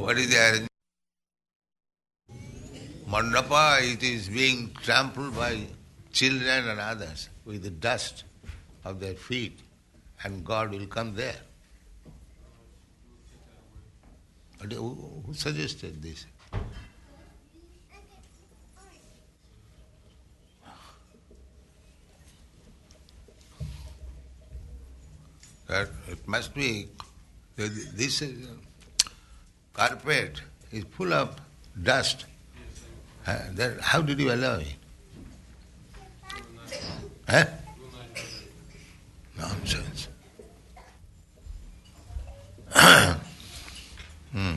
what is the arrangement? Mandapa, it is being trampled by children and others with the dust of their feet, and God will come there. Who suggested this? That it must be this is, carpet is full of dust. Uh, that, how did you allow it? Huh? Nonsense. hmm.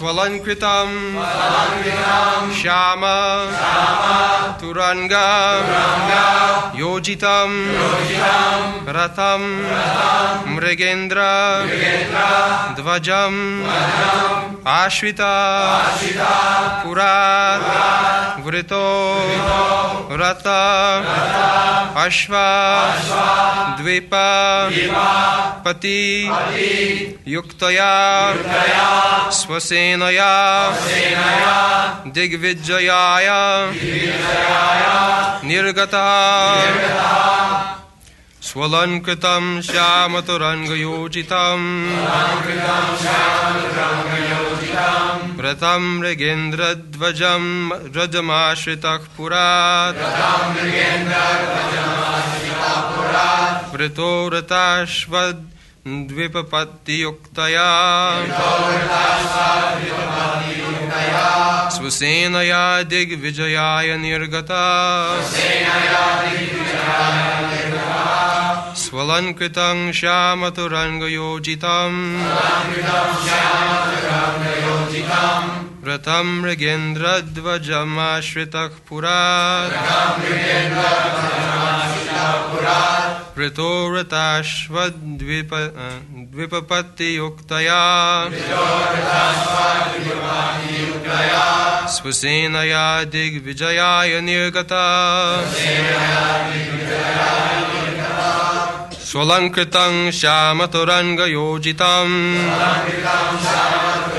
स्वलङ्कृतं Shyam तुरङ्गा योजितं रथं मृगेन्द्र ध्वजम् आश्रिता पुरा वृतो रथ अश्व द्विप पति युक्तया स्वसेन अनेनया दिग्विजयाय निर्गतः स्वलङ्कृतं श्यामतुरङ्गयोचितम् व्रतं मृगेन्द्रध्वजं व्रजमाश्रितः पुरा वृतो रताश्वद् द्विपपत्तियुक्तया स्वसेनया दिग्विजयाय निर्गता। स्वलङ्कृतं श्यामतुरङ्गयोजितम् मृगेन्द्र मृगेन्द्रध्वजमाश्रितः पुरा। रथं मृगेन्द्रध्वजमाश्रिता पुरात् वृतो रताश्वद्विप द्विपपत्तियुक्तया गौरताश्वादिपतियुक्तया स्वसेनया दिग्विजयाय निर्गता स्वलङ्कृतं श्यामतुरङ्गयोजितम् अलङ्कृतं श्यामरङ्गयोजितं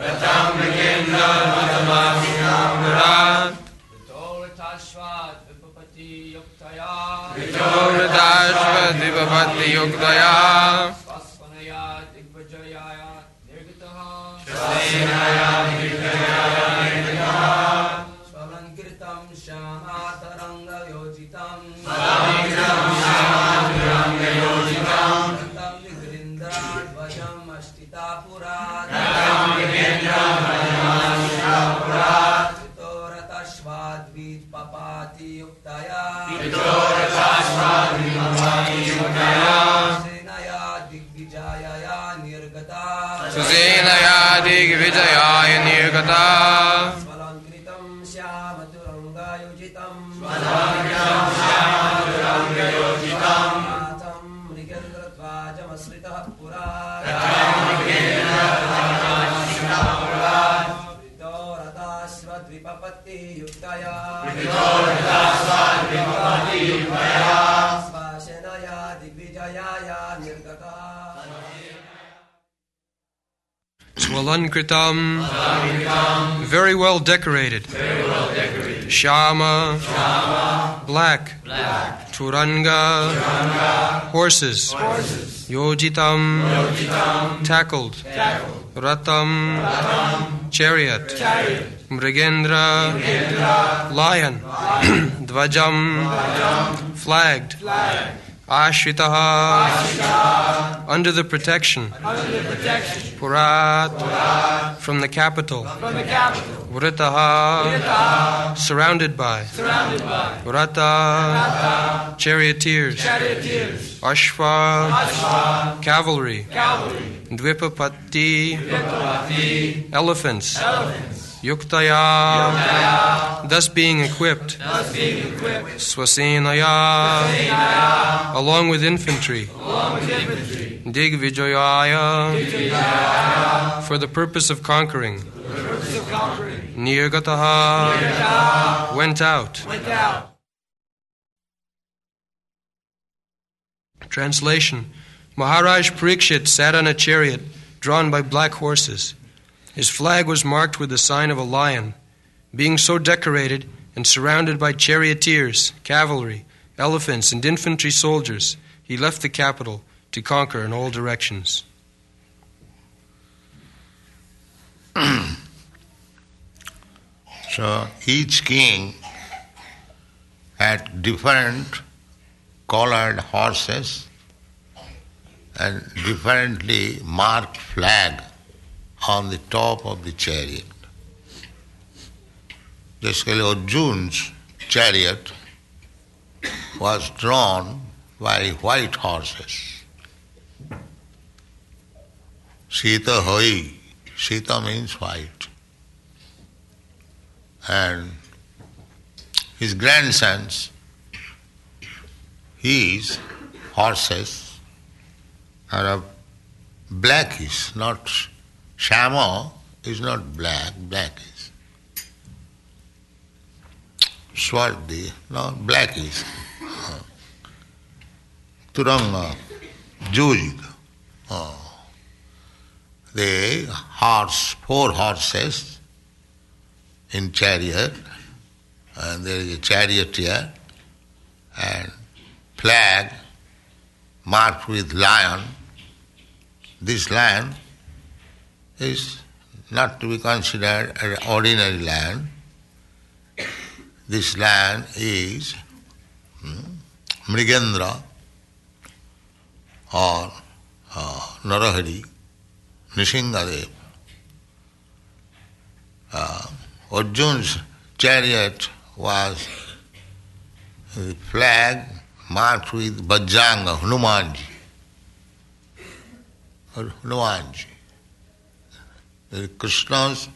Purat रथं मृगेन्द्रध्वजमाश्रिता पुरात् Vidoratashvat Vipapati Yuktaya विचोरदाश्वद्विपपत्तियुक्तया Svasvanaya Digvajayaya Nirgitaha सेनया दिग्विजयाय निर्गतः स्वलङ्कृतं श्यामातरङ्गयोजितम् अलङ्कृतं श्यामरङ्गयोजितं रतं निगृन्द्राध्वजम् अष्टिता सुसेनयादिग्विजयाय नियुक्ता Swalankritam, very well decorated. Shama, black. Turanga, horses. Yojitam, tackled. Ratam, chariot. Mrigendra, lion. Dvajam, flagged. Ashritaha, under the protection. Purat, from the capital. Vritaha, surrounded by. Vrata, charioteers. Ashva, cavalry. Dvipapatti, elephants. Yuktaya, thus being equipped. Swasenaya, along with infantry. Digvijayaya, for the purpose of conquering. Nirgataha, went out. Translation. Maharaj Parikshit sat on a chariot drawn by black horses. His flag was marked with the sign of a lion. Being so decorated and surrounded by charioteers, cavalry, elephants, and infantry soldiers, he left the capital to conquer in all directions. So each king had different colored horses and differently marked flag on the top of the chariot. Basically, Arjun's oh, chariot was drawn by white horses. Sita Hoi, Sita means white. And his grandsons, his horses are of blackish, not Shama is not black, black is. Swardi, no, black is. Turanga, Jujid. Oh. The horse, four horses in chariot, and there is a charioteer, and flag marked with lion. This lion is not to be considered an ordinary land. This land is hmm, Mrigendra or uh, Narahari, Nrisinghadev. Uh, Arjun's chariot was the flag marked with Bajranga, Hanumanji. Or Hanumanji. Krishna's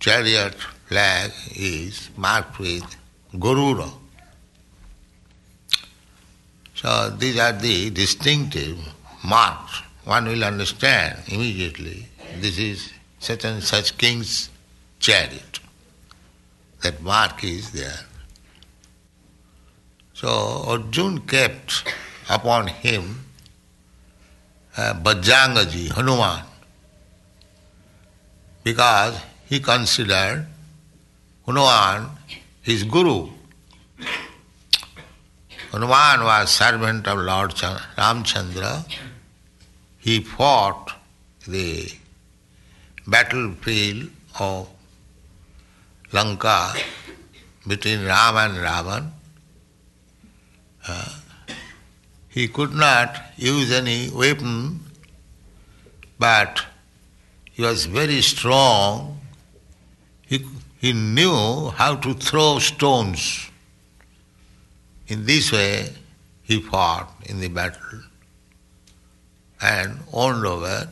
chariot flag is marked with Garuda. So these are the distinctive marks. One will understand immediately this is such and such king's chariot. That mark is there. So Arjun kept upon him uh, Bajrangaji, Hanuman, because he considered Hanuman his guru. Hanuman was servant of Lord Ramchandra. He fought the battlefield of Lanka between Ram and Ravan. Uh, he could not use any weapon, but he was very strong. He, he knew how to throw stones. In this way, he fought in the battle and won over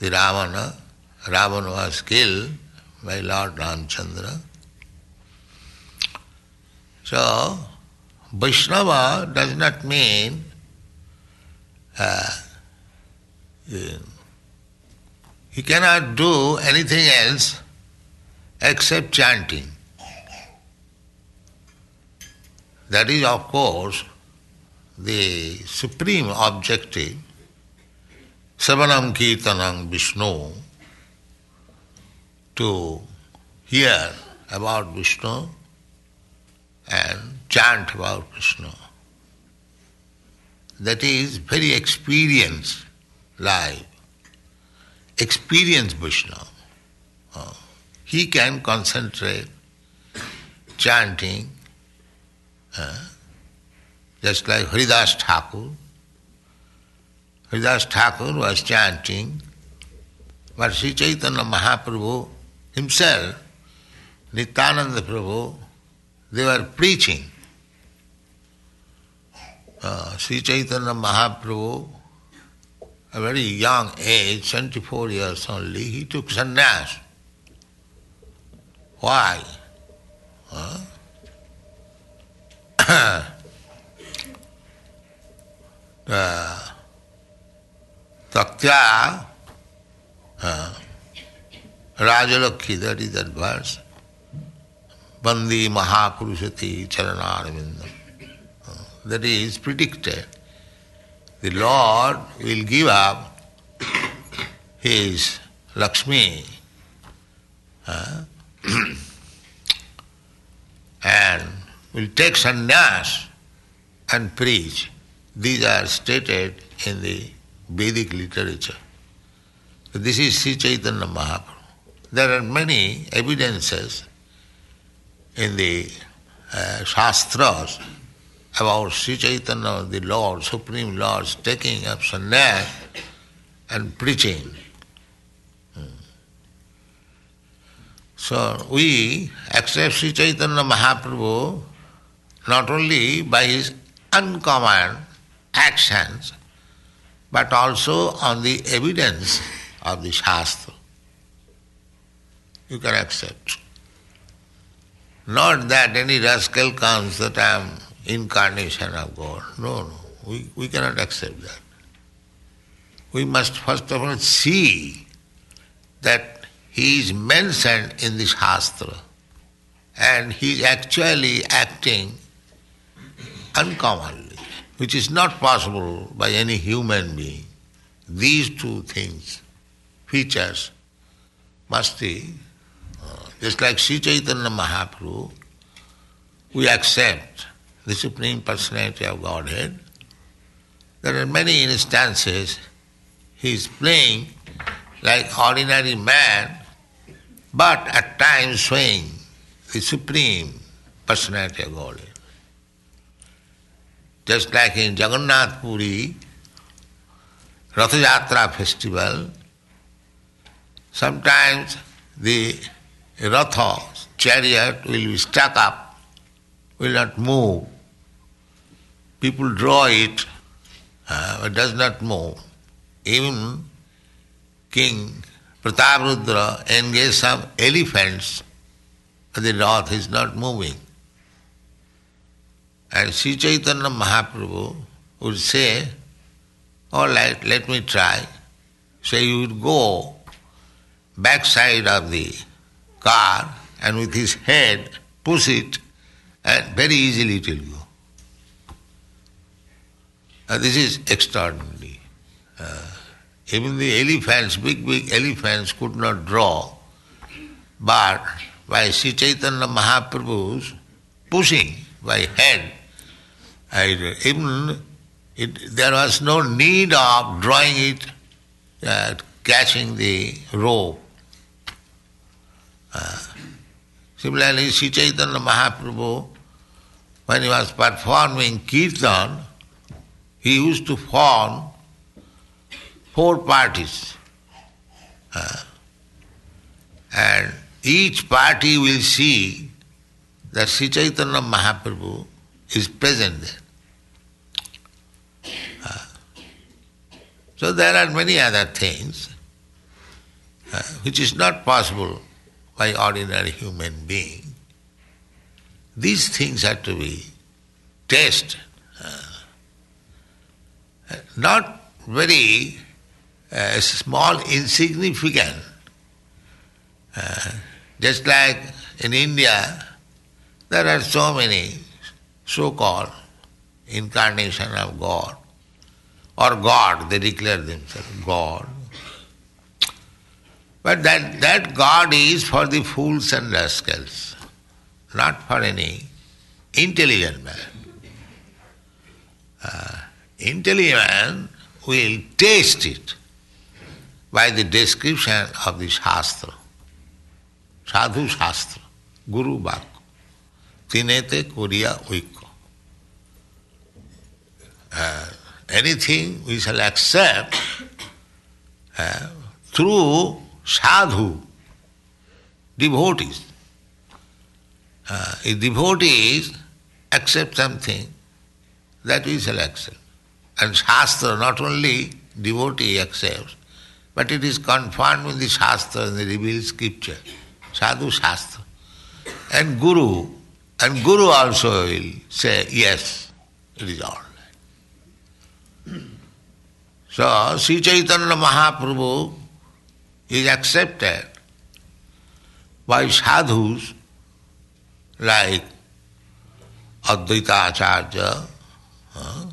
the Ravana. Ravana was killed by Lord Ramchandra. So, Vaishnava does not mean uh, he cannot do anything else except chanting. That is, of course, the supreme objective, Savanam Kirtanam Vishnu, to hear about Vishnu and chant about Krishna. That is very experienced life. Experienced Vishnu. Uh, he can concentrate chanting uh, just like Haridas Thakur. Haridas Thakur was chanting, but Sri Chaitanya Mahaprabhu himself, Nityananda Prabhu, they were preaching. Uh, Sri Chaitanya Mahaprabhu, a very young age, 24 years only, he took sannyas. Why? Huh? uh, Taktya uh, Rajalakhi, that is that verse. Bandi Mahapurushati Charanarvindam. Uh, that is predicted. The Lord will give up his Lakshmi uh, and will take sannyas and preach. These are stated in the Vedic literature. This is Sri Chaitanya Mahaprabhu. There are many evidences in the uh, Shastras about Sri Chaitanya, the Lord, Supreme Lord, taking up sannyas and preaching. Hmm. So we accept Sri Chaitanya Mahaprabhu not only by his uncommon actions, but also on the evidence of the Shastra. You can accept. Not that any rascal comes that I am incarnation of God. No, no. We, we cannot accept that. We must first of all see that he is mentioned in the Shastra and he is actually acting uncommonly, which is not possible by any human being. These two things, features, must be, uh, just like Sri Chaitanya Mahaprabhu, we accept the Supreme Personality of Godhead. There are many instances he is playing like ordinary man, but at times showing the Supreme Personality of Godhead. Just like in Jagannath Puri, Ratha Yatra festival, sometimes the Ratha chariot will be stuck up, will not move. People draw it, uh, but does not move. Even King Prataprudra engaged some elephants, but the Rath is not moving. And Sri Chaitanya Mahaprabhu would say, all right, let me try. So he would go backside of the car and with his head push it and very easily it will go. Uh, this is extraordinary. Uh, even the elephants, big, big elephants could not draw, but by Sri Chaitanya Mahaprabhu's pushing by I, even it, there was no need of drawing it, uh, catching the rope. Uh, similarly, Sri Chaitanya Mahaprabhu, when he was performing kirtan, he used to form four parties. And each party will see that Sri Chaitanya Mahaprabhu is present there. So there are many other things which is not possible by ordinary human being. These things have to be tested. Not very uh, small, insignificant uh, Just like in India, there are so many so-called incarnation of God or God, they declare themselves God. But that, that God is for the fools and rascals, not for any intelligent man. Uh, intelligent will taste it by the description of the Shastra. Sadhu Shastra, Guru Bak, Tinete Korea Oiko. Uh, anything we shall accept uh, through sadhu, devotees. Uh, if devotees accept something, that we shall accept. And Shastra, not only devotee accepts, but it is confirmed in the Shastra, in the revealed scripture. Sadhu Shastra. And Guru, and Guru also will say, yes, it is all right. So, Sri Chaitanya Mahaprabhu is accepted by sadhus like Advaita Acharya, uh,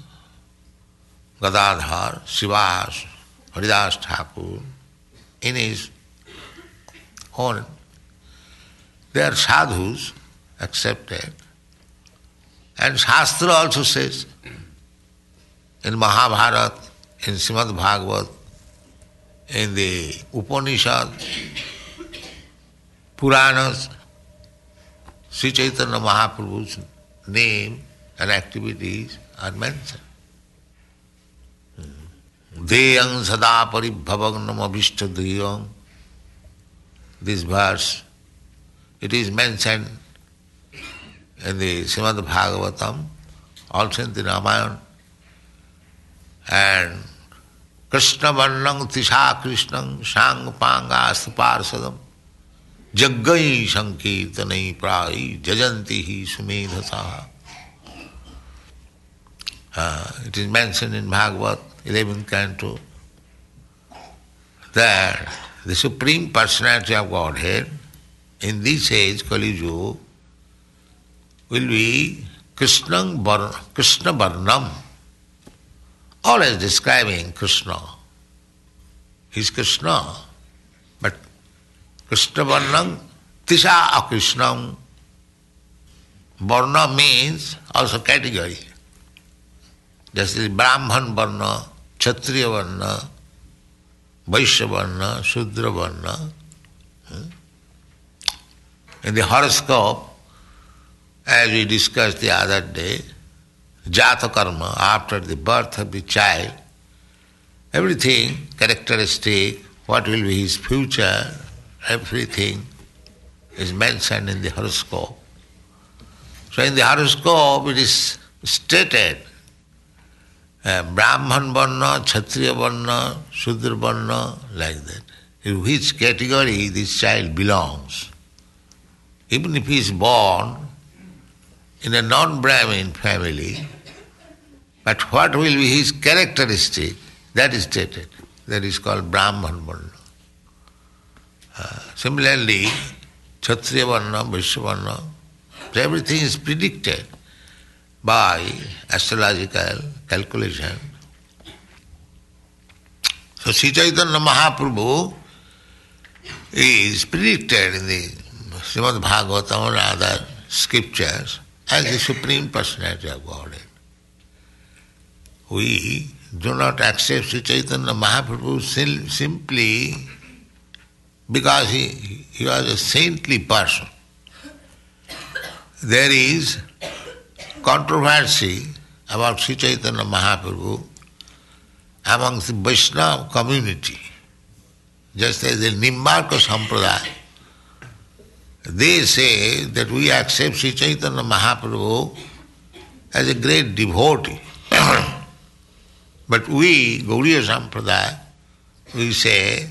Gadadhar, Shivas, Haridas Thakur, in is own they are sadhus accepted and shastra also says in Mahabharata in Shrimad Bhagavat in the Upanishad Purana Shri Chaitanya Mahaprabhu name and activities are मैं Deyang sada paribhavagnam abhishta deyang. This verse, it is mentioned in the Srimad Bhagavatam, also in the Ramayana, and Krishna Varnang Tisha Krishnang Sang Panga Parsadam Jaggai Sankirtanai Prai Jajanti Hi Sumedhasa. Uh, it is mentioned in Bhagavad, 11th canto, that the Supreme Personality of Godhead in this age, Kali Yuga, will be Krishna Varnam, always describing Krishna. He's Krishna, but Krishna Varnam, Tisha Akrishnam. Varna means also category. जैसे ब्राह्मण वर्ण क्षत्रिय वर्ण Vaishya varna Shudra varna in horoscope as we discuss the other day jata karma after the birth of the child everything characteristic what will be his future everything is mention in the horoscope so in the horoscope it is stated Brahman Varna, Kshatriya Varna, Shudra Varna, like that. In which category this child belongs. Even if he is born in a non-Brahmin family, but what will be his characteristic, that is stated. That is called Brahman Varna. Uh, similarly, Kshatriya Varna, Vaishya Varna, so everything is predicted by astrological calculation. So Sri Chaitanya Mahaprabhu is predicted in the Srimad Bhagavatam and other scriptures as the Supreme Personality of Godhead. We do not accept Sri Chaitanya Mahaprabhu simply because he, he was a saintly person. There is controversy about Sri Chaitanya Mahaprabhu amongst the Vaishnava community. Just as the Nimbarka Sampradaya, they say that we accept Sri Chaitanya Mahaprabhu as a great devotee. but we, Gauriya Sampradaya, we say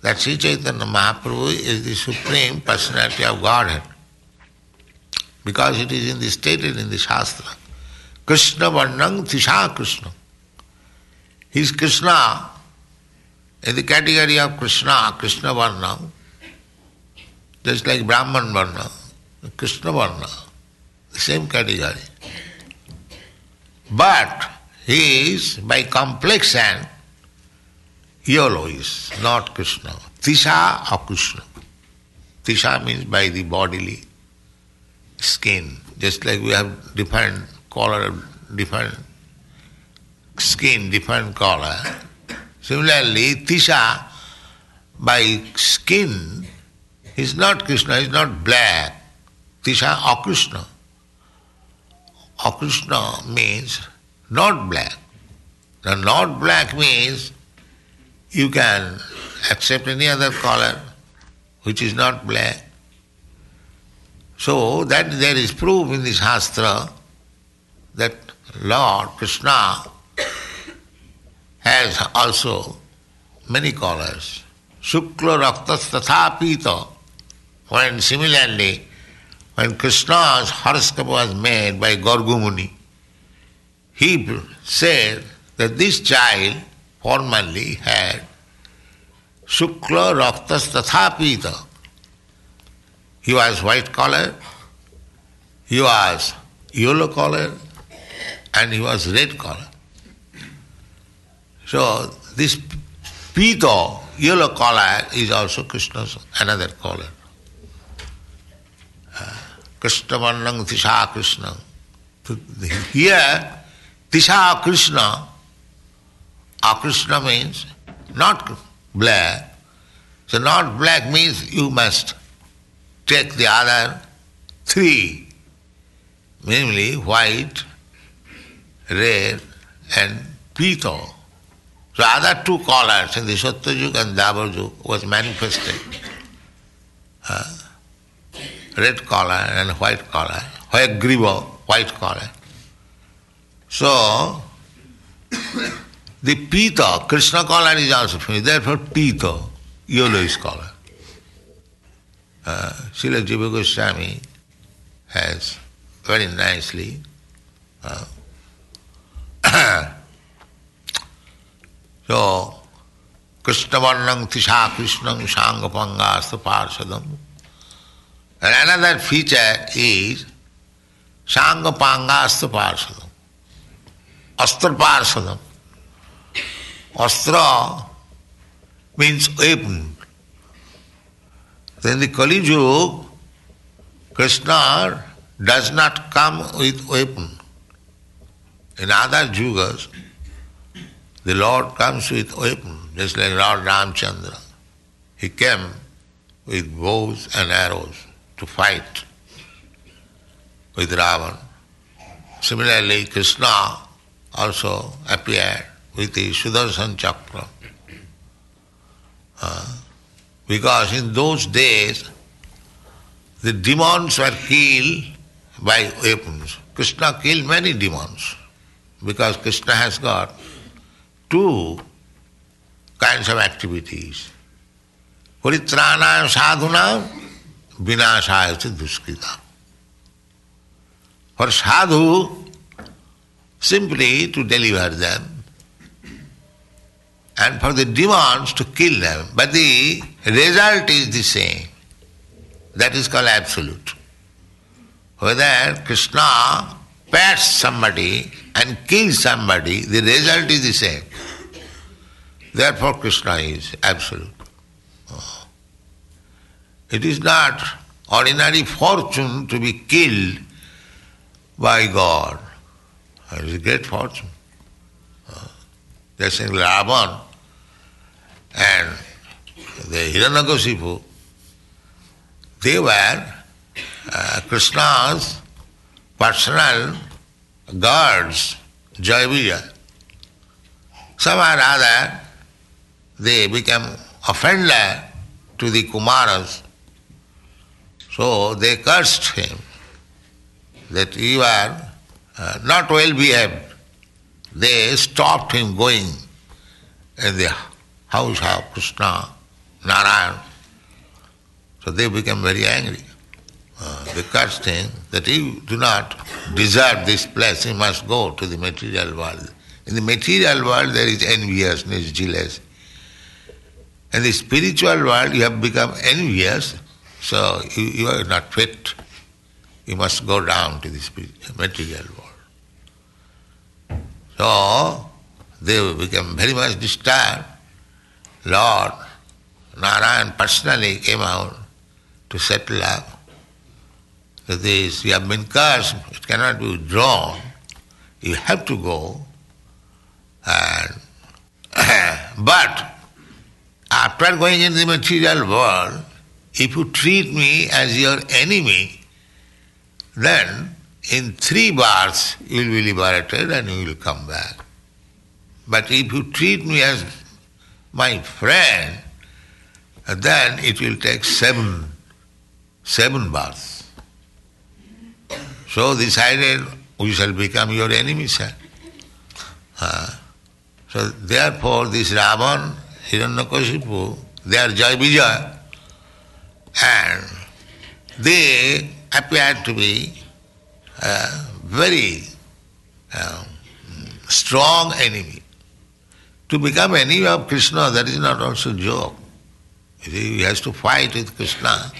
that Sri Chaitanya Mahaprabhu is the Supreme Personality of Godhead. Because it is in the stated in the Shastra. Krishna Varnang Tisha Krishna. He is Krishna in the category of Krishna, Krishna Varnam. just like Brahman Varna, Krishna Varna, the same category. But he is by complexion yellow is not Krishna. Tisha or Krishna. Tisha means by the bodily skin. Just like we have different color, different skin, different color. Similarly, Tisha by skin is not Krishna, is not black. Tisha or Krishna. Akrishna means not black. The not black means you can accept any other color which is not black. So that there is proof in the Shastra that Lord Krishna has also many colors. Shukla Raktas Tatha Pita. When similarly, when Krishna's horoscope was made by Gargamuni, he said that this child formerly had Shukla Raktas Tatha Pita. He was white collar, he was yellow collar, and he was red collar. So this Pita, yellow collar, is also Krishna's another color. Uh, Krishna Varnang Tisha Krishna. Here, Tisha Krishna, Akrishna means not black. So not black means you must take the other three, namely white, red and pito. So other two colors in the Satyajug and Dabar was manifested. Uh, red color and white color, white griva, white color. So, the pita, Krishna color is also finished, therefore pita, yellow is color. Uh, Srila Jiva Goswami has very nicely uh, so Krishna Varnam Tisha Krishnam Sangapanga Parsadam and another feature is Sanga Pangastu Parsadam. Astra Parsadam. Astra means weapon. Then the Kali Yuga, Krishna does not come with weapon. In other yugas, the Lord comes with weapon, just like Lord Ramchandra. He came with bows and arrows to fight with Ravan. Similarly, Krishna also appeared with the Sudarshan Chakra. Uh, because in those days, the demons were killed by weapons. Krishna killed many demons because Krishna has got two kinds of activities. Paritrana sadhuna vinashaya duskrita. For sadhu, simply to deliver them, and for the demons to kill them. But the result is the same. That is called absolute. Whether Krishna pats somebody and kills somebody, the result is the same. Therefore, Krishna is absolute. Oh. It is not ordinary fortune to be killed by God. It is a great fortune. Just in Ravan and the Hiranyakashipu, they were uh, Krishna's personal guards, Jayavija. Somehow or other, they became offender to the Kumaras. So they cursed him that you are uh, not well behaved. They stopped him going in the house of Krishna, Narayan. So they became very angry. Uh, they cursed him that you do not deserve this place, you must go to the material world. In the material world there is enviousness, jealousy. In the spiritual world you have become envious, So you, you are not fit. You must go down to this material world. So they become very much disturbed. Lord Narayan personally came out to settle up. This, you have been cursed, it cannot be withdrawn. You have to go. And but after going in the material world, if you treat me as your enemy, then in three bars you will be liberated and you will come back. But if you treat me as my friend, then it will take seven, seven bars. So decided we shall become your enemy, sir. Uh, so therefore this Ravan, Hiranyakashipu, they are Jai Vijay and they appear to be a very um, strong enemy. To become enemy of Krishna, that is not also a joke. He has to fight with Krishna.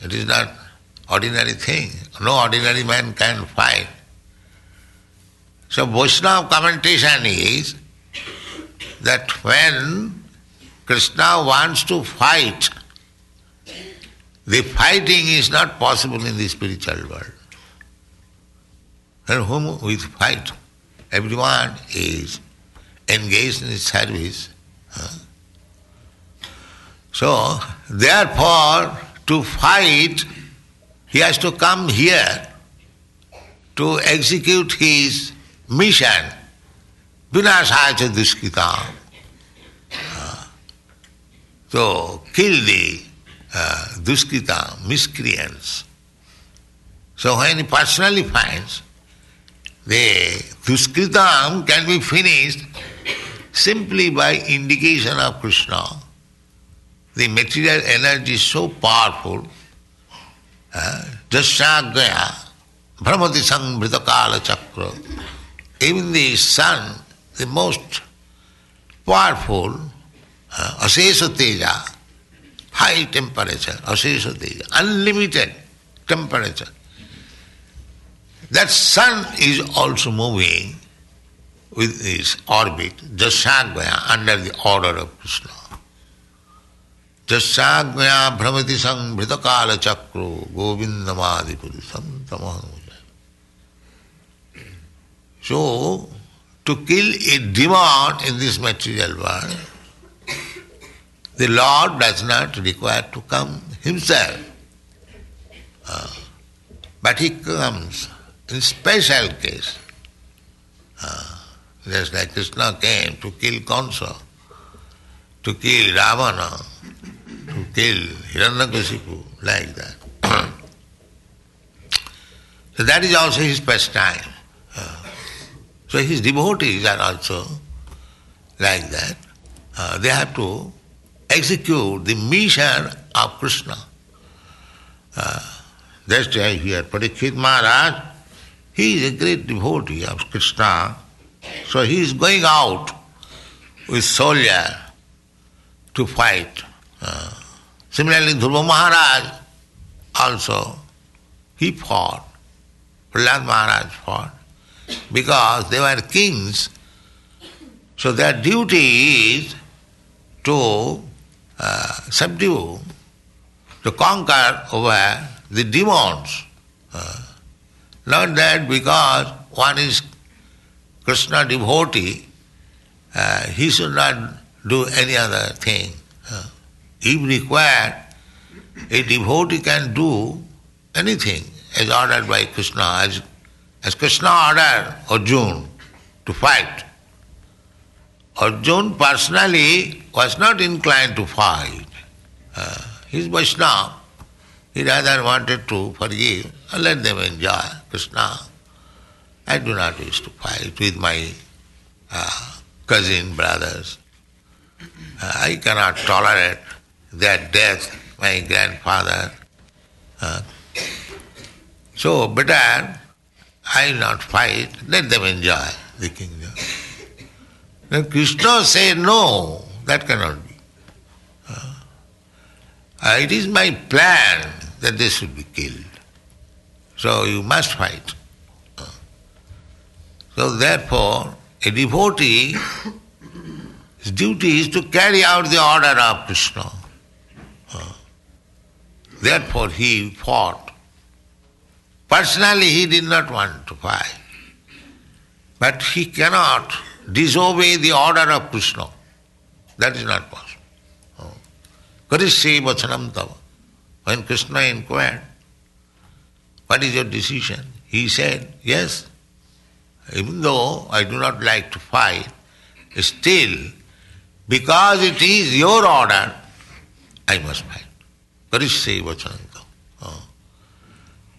It is not ordinary thing. No ordinary man can fight. So Vaishnava commentation is that when Krishna wants to fight, the fighting is not possible in the spiritual world. And whom we fight? Everyone is engaged in his service. So, therefore, to fight, he has to come here to execute his mission. Vinashacha duskita. So, kill the uh, duskita, miscreants. So, when he personally finds the duskritam can be finished simply by indication of Krishna. The material energy is so powerful. Jasyagaya, Brahmati Sangvrita Kala Chakra. Even the sun, the most powerful, uh, Asesa Teja, high temperature, Asesa Teja, unlimited temperature. That sun is also moving with its orbit, Jasyagaya, under the order of Krishna. Jasyagaya Brahmati Sangvrita Kala Chakro Govindamadi. So, to kill a demon in this material world, the Lord does not require to come himself. Uh, but he comes in special case. Just like Krishna came to kill Kansa, to kill Ravana, to kill Hiranyakashipu, like that. so that is also his pastime. Uh, so his devotees are also like that. Uh, they have to execute the mission of Krishna. Uh, that's why here Parikshit Maharaj, he is a great devotee of Krishna. So he is going out with soldier to fight. Uh, similarly, Dhruva Maharaj also, he fought. Prahlad Maharaj fought because they were kings. So their duty is to uh, subdue, to conquer over the demons. Uh, not that because one is Krishna devotee, uh, he should not do any other thing. Uh, if required, a devotee can do anything as ordered by Krishna, as, as Krishna ordered Arjun to fight. Arjun personally was not inclined to fight. Uh, he is Vaishnava. He rather wanted to forgive and let them enjoy Krishna. I do not wish to fight with my uh, cousin brothers. Uh, I cannot tolerate their death, my grandfather. Uh, so better I not fight, let them enjoy the kingdom. Then Krishna said, no, that cannot be. Uh, it is my plan that they should be killed. So you must fight. So therefore, a devotee, his duty is to carry out the order of Krishna. Therefore he fought. Personally he did not want to fight. But he cannot disobey the order of Krishna. That is not possible. Karishe vachanam tava. When Krishna inquired, what is your decision? He said, yes, even though I do not like to fight, still, because it is your order, I must fight. Karishe vachanam tava. Oh.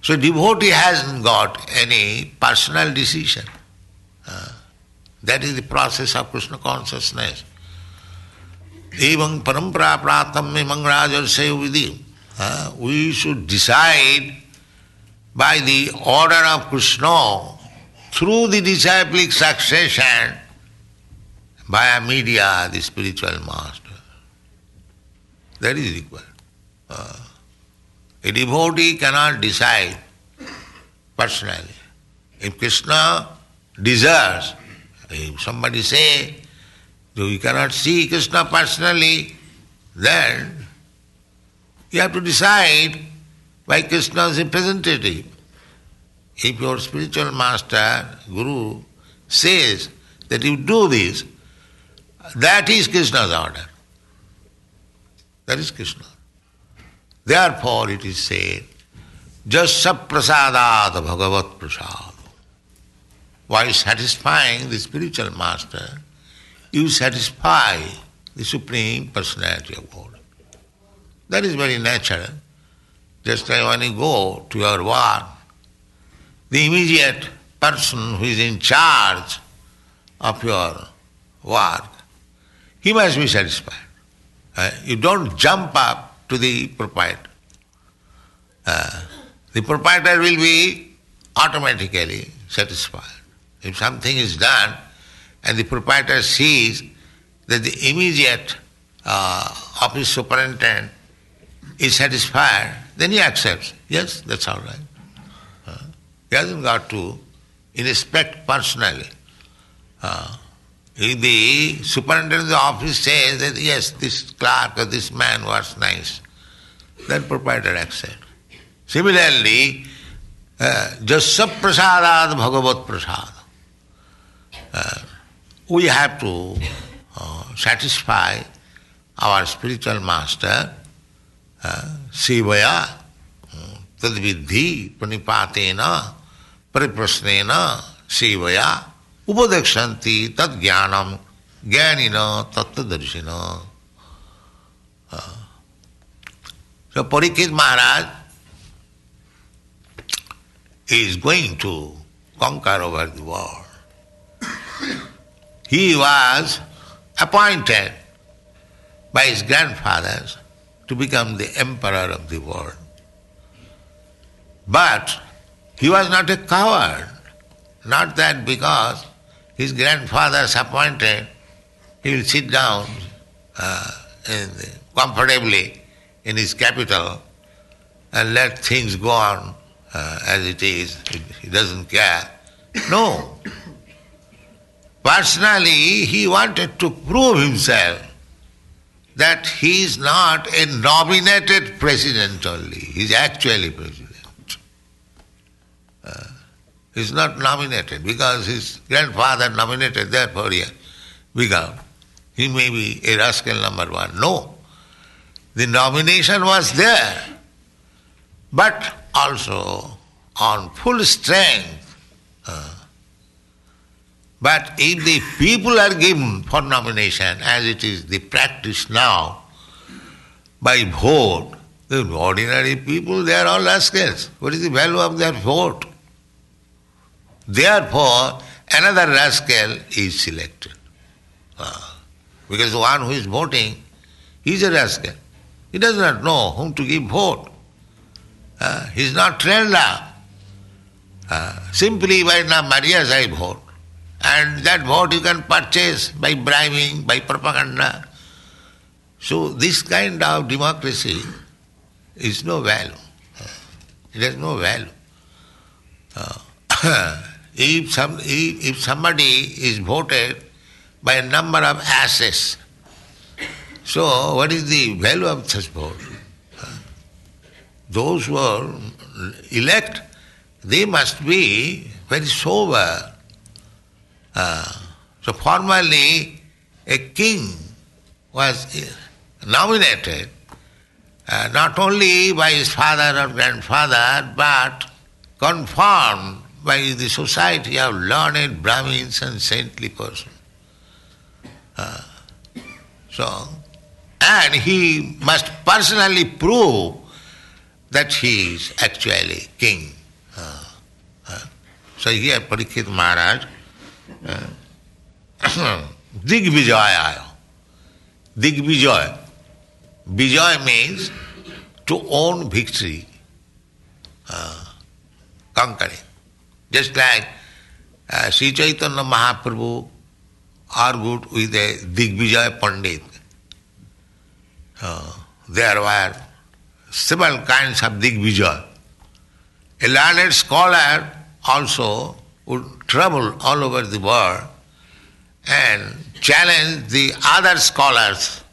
So devotee hasn't got any personal decision. Uh, that is the process of Krishna consciousness. Evam parampara praptam imang rajarsayo vidhi. Uh, we should decide by the order of Krishna through the disciplic succession via media, the spiritual master. That is required. Uh, a devotee cannot decide personally. If Krishna desires, if somebody say, you cannot see Krishna personally, then you have to decide by Krishna's representative. If your spiritual master, Guru, says that you do this, that is Krishna's order. That is Krishna. Therefore it is said, Jasya prasadat bhagavat prasad. While satisfying the spiritual master, you satisfy the Supreme Personality of God. That is very natural. Just like when you go to your work, the immediate person who is in charge of your work, he must be satisfied. Uh, you don't jump up to the proprietor. Uh, the proprietor will be automatically satisfied. If something is done and the proprietor sees that the immediate uh, office superintendent is satisfied, then he accepts. Yes, that's all right. He hasn't got to inspect personally. If the superintendent of the office says that yes, this clerk or this man was nice, then proprietor accepts. Similarly, uh, Jasya prasadat bhagavat prasad. Uh, we have to uh, satisfy our spiritual master, uh, sevaya, tadvidhi pranipatena pariprasnena sevaya upadekshanti tad jnanam jnanina tattadarshina. Uh, so Parikshit Maharaj is going to conquer over the world. He was appointed by his grandfathers to become the emperor of the world. But he was not a coward. Not that because his grandfathers appointed, he will sit down uh, in the, comfortably in his capital and let things go on uh, as it is. He doesn't care. No. Personally, he wanted to prove himself that he is not a nominated president only, he is actually president. Uh, he is not nominated because his grandfather nominated, therefore he become. He may be a rascal number one. No. The nomination was there, but also on full strength. Uh, but if the people are given for nomination, as it is the practice now, by vote, the ordinary people, they are all rascals. What is the value of their vote? Therefore, another rascal is selected. Uh, because the one who is voting, is a rascal. He does not know whom to give vote. Uh, he is not trained up. Uh, simply by Maria's I vote. And that vote you can purchase by bribing, by propaganda. So this kind of democracy is no value. It has no value. Uh, if, some, if, if somebody is voted by a number of asses, so what is the value of such vote? Those who are elect, they must be very sober. Uh, so formally, a king was nominated uh, not only by his father or grandfather, but confirmed by the society of learned Brahmins and saintly persons. Uh, so, and he must personally prove that he is actually king. Uh, uh, so here Parikshit Maharaj, digvijaya I digvijaya vijaya means to own victory conquered just like Shri Chaitanya Mahaprabhu are good with a digvijaya pandit they are wire Sibal kind of digvijaya a learned scholar also would travel all over the world and challenge the other scholars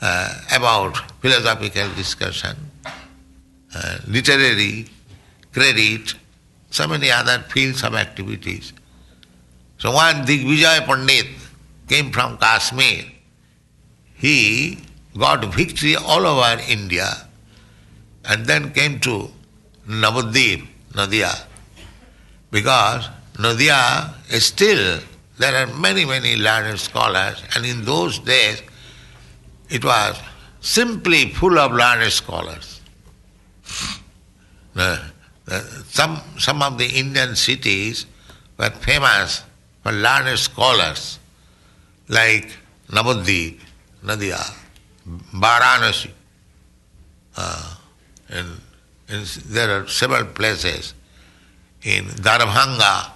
uh, about philosophical discussion, uh, literary credit, so many other fields of activities. So one Digvijay Pandit came from Kashmir. He got victory all over India and then came to Navadvip, Nadia, because Nadia is still, there are many, many learned scholars, and in those days it was simply full of learned scholars. Some, some of the Indian cities were famous for learned scholars, like Navadvip, Nadia, Varanasi. Uh, and, and, there are several places in Darbhanga,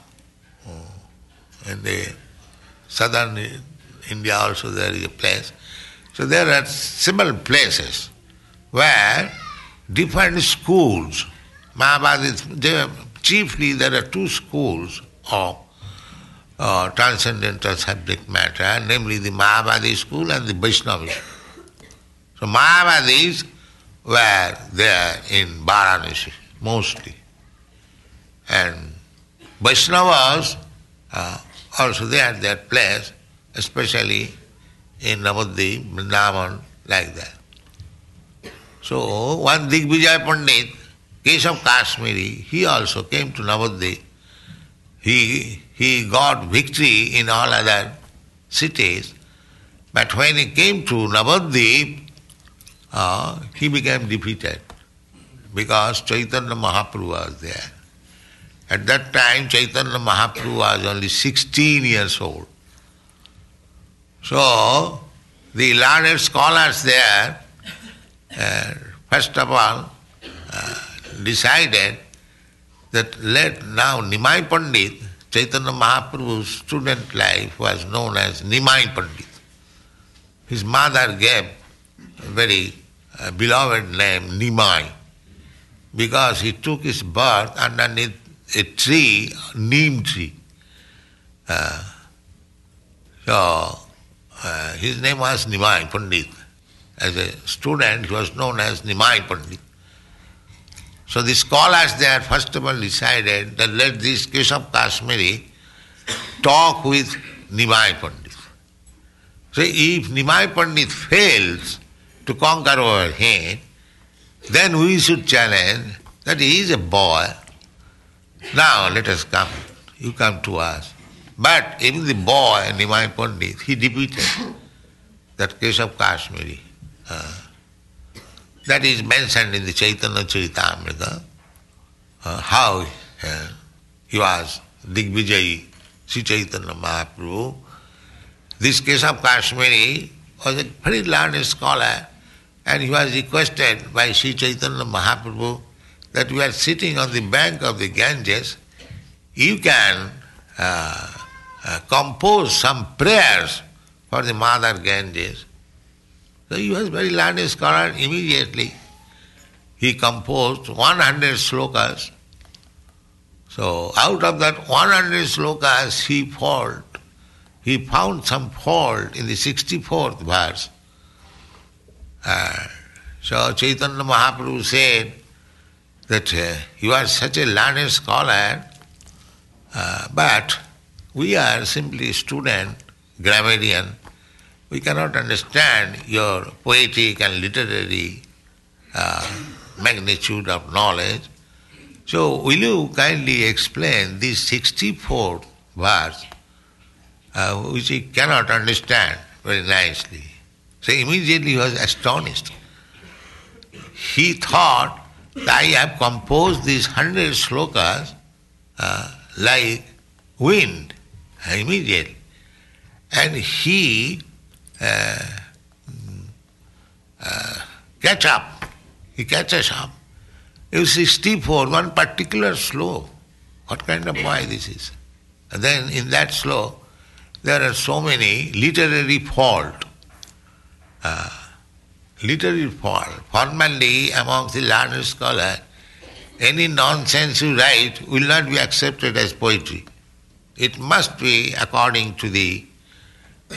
in the southern India also there is a place. So there are several places where different schools, Mahabharata, chiefly there are two schools of uh, transcendental subject matter, namely the Mayavadi school and the Vaishnava school. So Mayavadis were there in Varanasi mostly. And Vaishnavas uh, also they had their place, especially in Navadvip, Vrindavan, like that. So one Digvijay Pandit, of Kashmiri, he also came to Navadvip. He, he got victory in all other cities, but when he came to Navadvip, uh, he became defeated because Chaitanya Mahaprabhu was there. At that time, Chaitanya Mahaprabhu was only 16 years old. So, the learned scholars there, uh, first of all, uh, decided that let now Nimai Pandit, Chaitanya Mahaprabhu's student life was known as Nimai Pandit. His mother gave a very uh, beloved name Nimai because he took his birth underneath a tree, neem tree. Uh, so uh, his name was Nimai Pandit. As a student, he was known as Nimai Pandit. So the scholars there first of all decided that let this Keshav Kashmiri talk with Nimai Pandit. So if Nimai Pandit fails to conquer our him, then we should challenge that he is a boy. Now let us come. You come to us. But even the boy, Nimai Pandit, he defeated that Keshav Kashmiri. Uh, that is mentioned in the Chaitanya Charitamrita, uh, how uh, he was Digvijayi, Sri Chaitanya Mahaprabhu. This Keshav Kashmiri was a very learned scholar and he was requested by Sri Chaitanya Mahaprabhu that we are sitting on the bank of the Ganges, you can uh, uh, compose some prayers for the mother Ganges. So he was very learned scholar immediately. he composed 100 slokas. So out of that 100 slokas, he fault, he found some fault in the 64th verse. Uh, so Chaitanya Mahaprabhu said that uh, you are such a learned scholar, uh, but we are simply student, grammarian. We cannot understand your poetic and literary uh, magnitude of knowledge. So, will you kindly explain this 64 verse, uh, which he cannot understand very nicely? So, immediately he was astonished. He thought, I have composed these hundred slokas uh, like wind immediately. And he uh, uh, catch up. He catches up. You see, 64, one particular sloka. What kind of boy this is? And then in that sloka, there are so many literary fault. Uh, literary fault. Formally, among the learned scholar, any nonsense you write will not be accepted as poetry. It must be according to the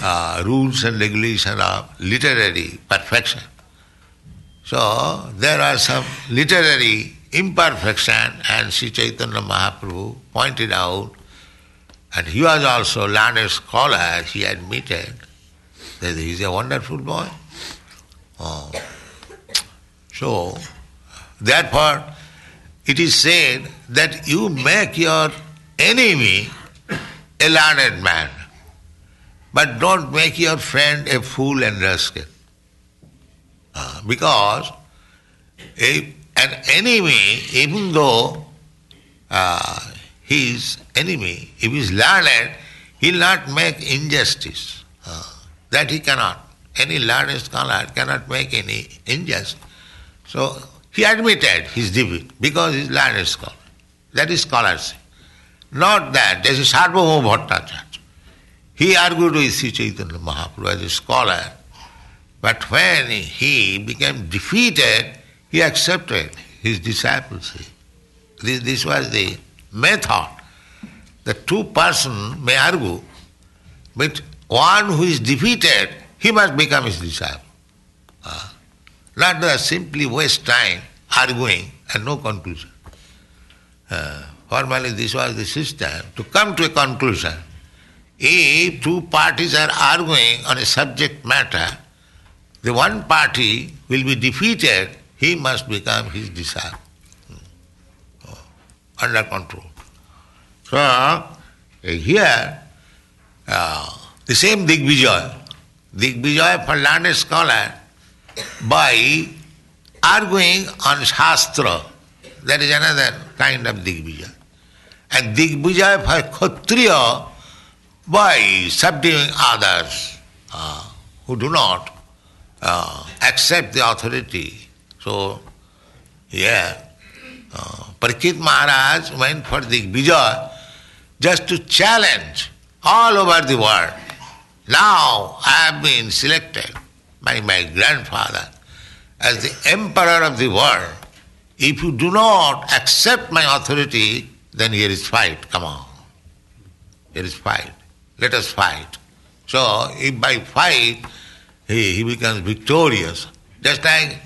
uh, rules and regulations of literary perfection. So there are some literary imperfection, and Sri Chaitanya Mahaprabhu pointed out, and he was also learned scholar. He admitted that he is a wonderful boy. Oh. So, part, it is said that you make your enemy a learned man, but don't make your friend a fool and rascal. Uh, because an enemy, even though uh, enemy, if he is learned, he will not make injustice. Uh, that he cannot. Any learned scholar cannot make any injustice. So he admitted his defeat because he is learned scholar. That is scholarship. Not that. There is Sarvabhauma Bhattacharya. He argued with Sri Chaitanya Mahaprabhu as a scholar. But when he became defeated, he accepted his disciples. This, this was the method. The two persons may argue, but one who is defeated, he must become his disciple. Uh, not that simply waste time arguing and no conclusion. Uh, formally, this was the system to come to a conclusion. If two parties are arguing on a subject matter, the one party will be defeated, he must become his disciple. Oh, under control. So, here, uh, the same Digvijay, Digvijay learned scholar, by arguing on Shastra, that is another kind of Digvijay. And Digvijay for Kshatriya by subduing others uh, who do not uh, accept the authority. So, yeah, uh, Parikshit Maharaj went for Digvijay just to challenge all over the world. Now I have been selected by my grandfather as the emperor of the world. If you do not accept my authority, then here is fight. Come on. Here is fight. Let us fight. So if by fight he, he becomes victorious, just like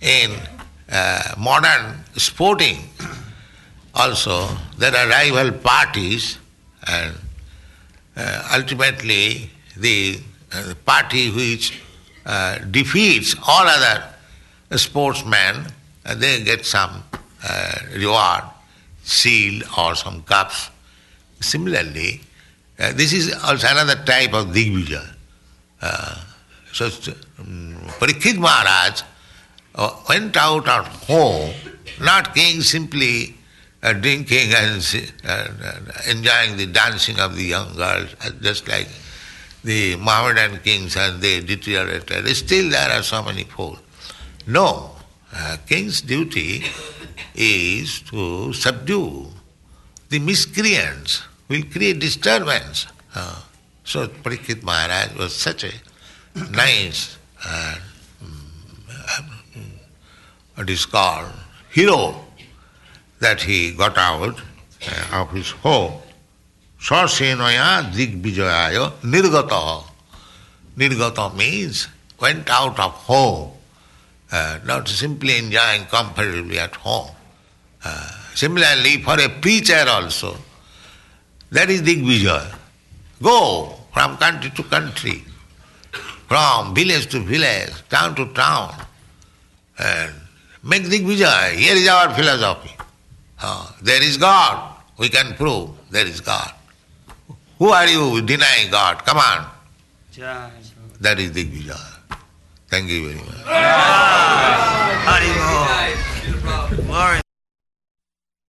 in uh, modern sporting also there are rival parties and uh, ultimately the uh, party which uh, defeats all other sportsmen, uh, they get some reward, seal or some cups. Similarly, this is also another type of Digvijay. Uh, so, um, Parikshit Maharaj uh, went out of home, not king simply uh, drinking and enjoying the dancing of the young girls, just like the Mohammedan kings and they deteriorated. Still there are so many fools. No, uh, king's duty is to subdue the miscreants, will create disturbance. Uh, so Parikshit Maharaj was such a nice uh, it is called hero, that he got out uh, of his home. Sasenaya Digvijaya Nirgata. Nirgata means went out of home, uh, not simply enjoying comfortably at home. Uh, similarly, for a preacher also, that is Digvijaya. Go from country to country, from village to village, town to town, and make Digvijaya. Here is our philosophy. Uh, there is God. We can prove there is God. Who are you denying God? Come on. That is Digvijaya. Thank you very much. Hari.